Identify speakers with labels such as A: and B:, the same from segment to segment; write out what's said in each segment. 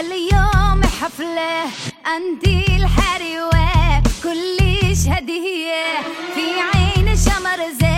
A: اليوم حفلة عندي الحريوة كل هدية. في عين شمر زين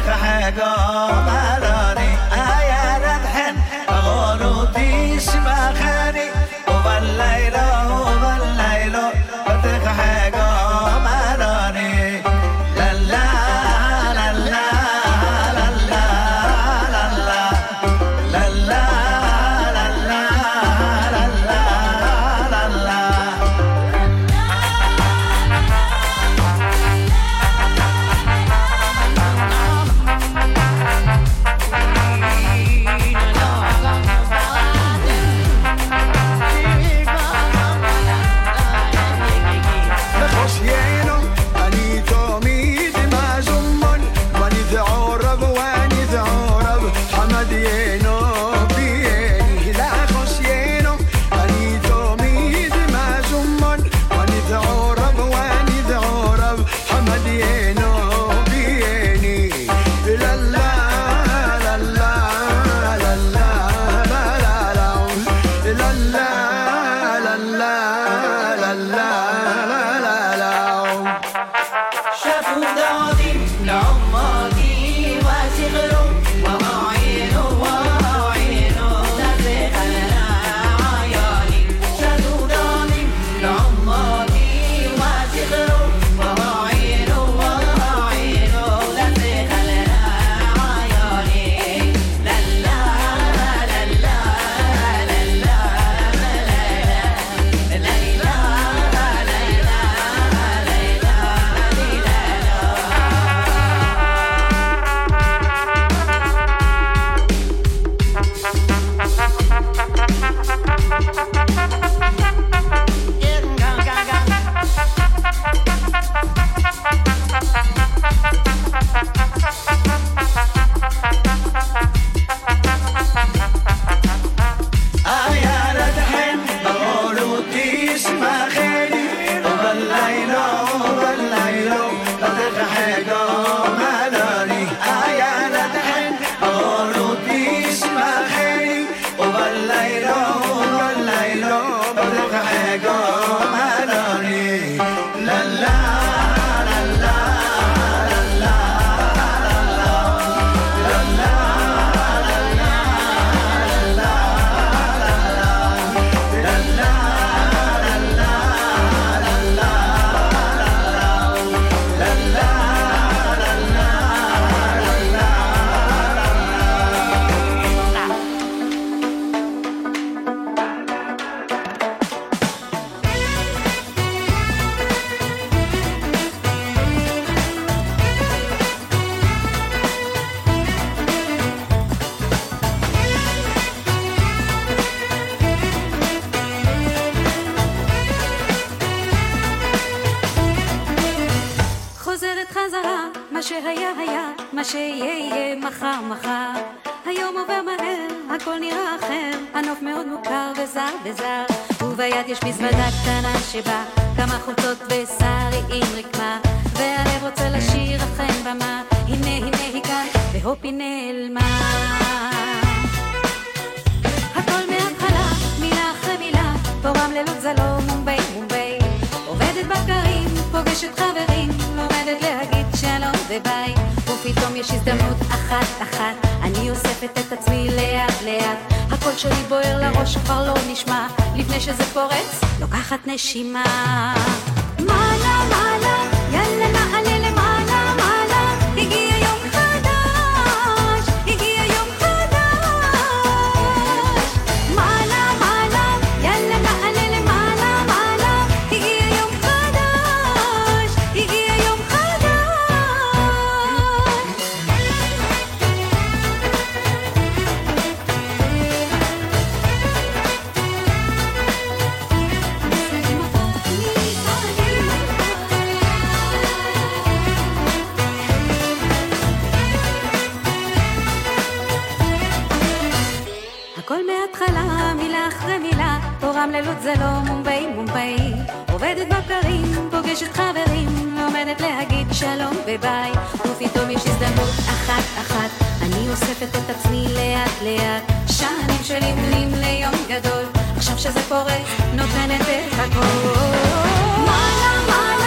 A: خحقامه פוגשת חברים, לומדת להגיד שלום וביי, ופתאום יש הזדמנות אחת-אחת, אני אוספת את עצמי לאט-לאט, הקול שלי בוער לראש כבר לא נשמע, לפני שזה פורץ, לוקחת נשימה. מנה מנה התעללות זה לא מומבי מומבי עובדת בבקרים, פוגשת חברים עומדת להגיד שלום וביי. ופתאום יש
B: הזדמנות אחת אחת. אני אוספת את עצמי לאט לאט. שנים של בנים ליום גדול. עכשיו שזה קורה נותנת את הכל. מה?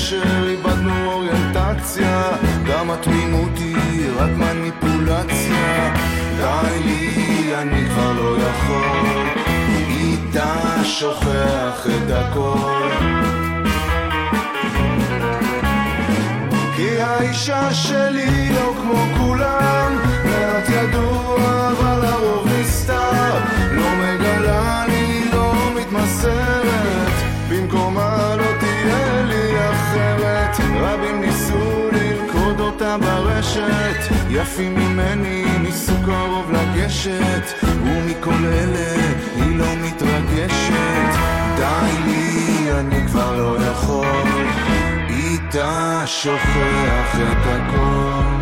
B: אשר איבדנו אוריינטציה. גם התמימות היא רק מניפולציה. די לי, אני כבר לא יכול. איתה שוכח את הכל. כי האישה שלי לא כמו כולם. מעט ידוע אבל הרוב נסתר. לא מגלה לי ברשת, יפים ממני, ניסו קרוב לגשת, ומכל אלה היא לא מתרגשת. די לי, אני כבר לא יכול, איתה שוכח את הכל.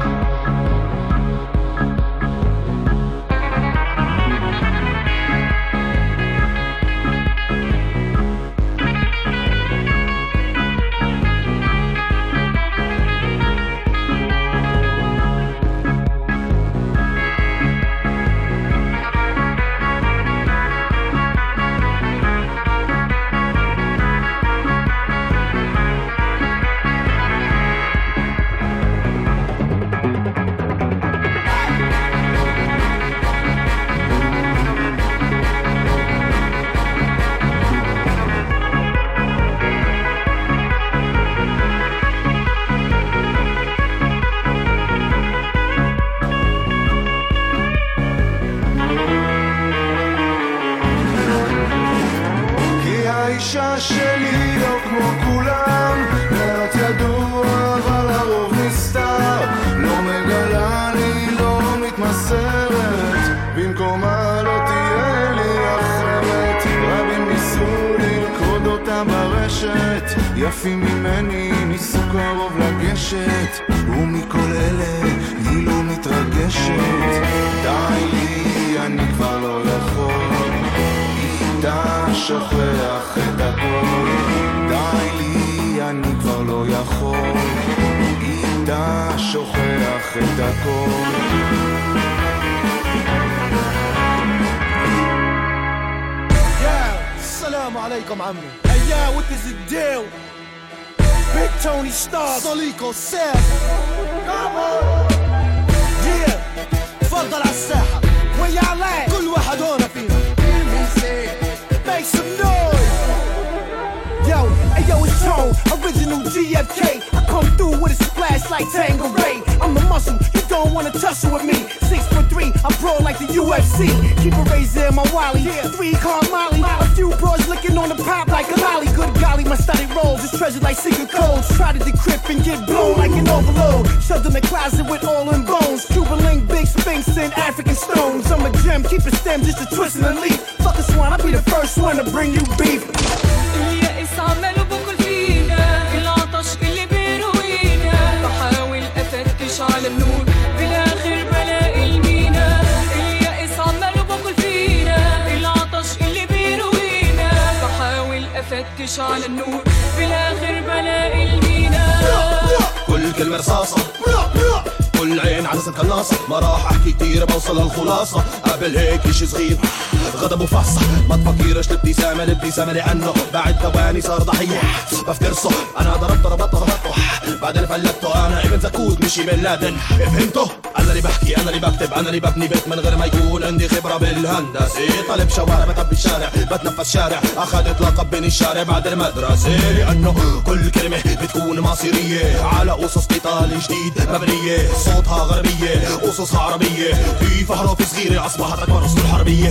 C: UFC. Keep a razor in my wally. Three car molly. A few bros licking on the pop like a lolly. Good golly, my study rolls is treasured like secret codes. Try to decrypt and get blown like an overload. Shoved in the closet with all in bones. Cuban link, big sphinx, and African stones. I'm a gem, keep a stem just a twist and a leaf. Fuck a swan, I'll be the first one to bring you beef.
D: Yeah, it's all افتش على النور. بالآخر بلاقي المينا
E: كل كلمة رصاصة. كل عين عدسة قناصة ما راح أحكي كتير بوصل للخلاصة قبل هيك إشي صغير. غضب وفحصة. ما تفكرش الابتسامة. الابتسامة لأنه بعد ثواني صار ضحية. بفترسه أنا ضربت ضربت ضربته بعدين فلتته أنا ابن زكوت مش بن لادن. فهمته أنا اللي بحكي أنا اللي بكتب أنا اللي ببني بيت من غير ما يكون عندي خبرة بالهندسة. طالب شوارع بطب الشارع بتنفس شارع. أخذت لقب بين الشارع بعد المدرسة. لأنه كل كلمة بتكون مصيرية. على أسس قتال جديد مبنية. صوتها غربية أسسها عربية. في احرف صغيرة أصبحت أكبر
A: اسطول
F: حربيه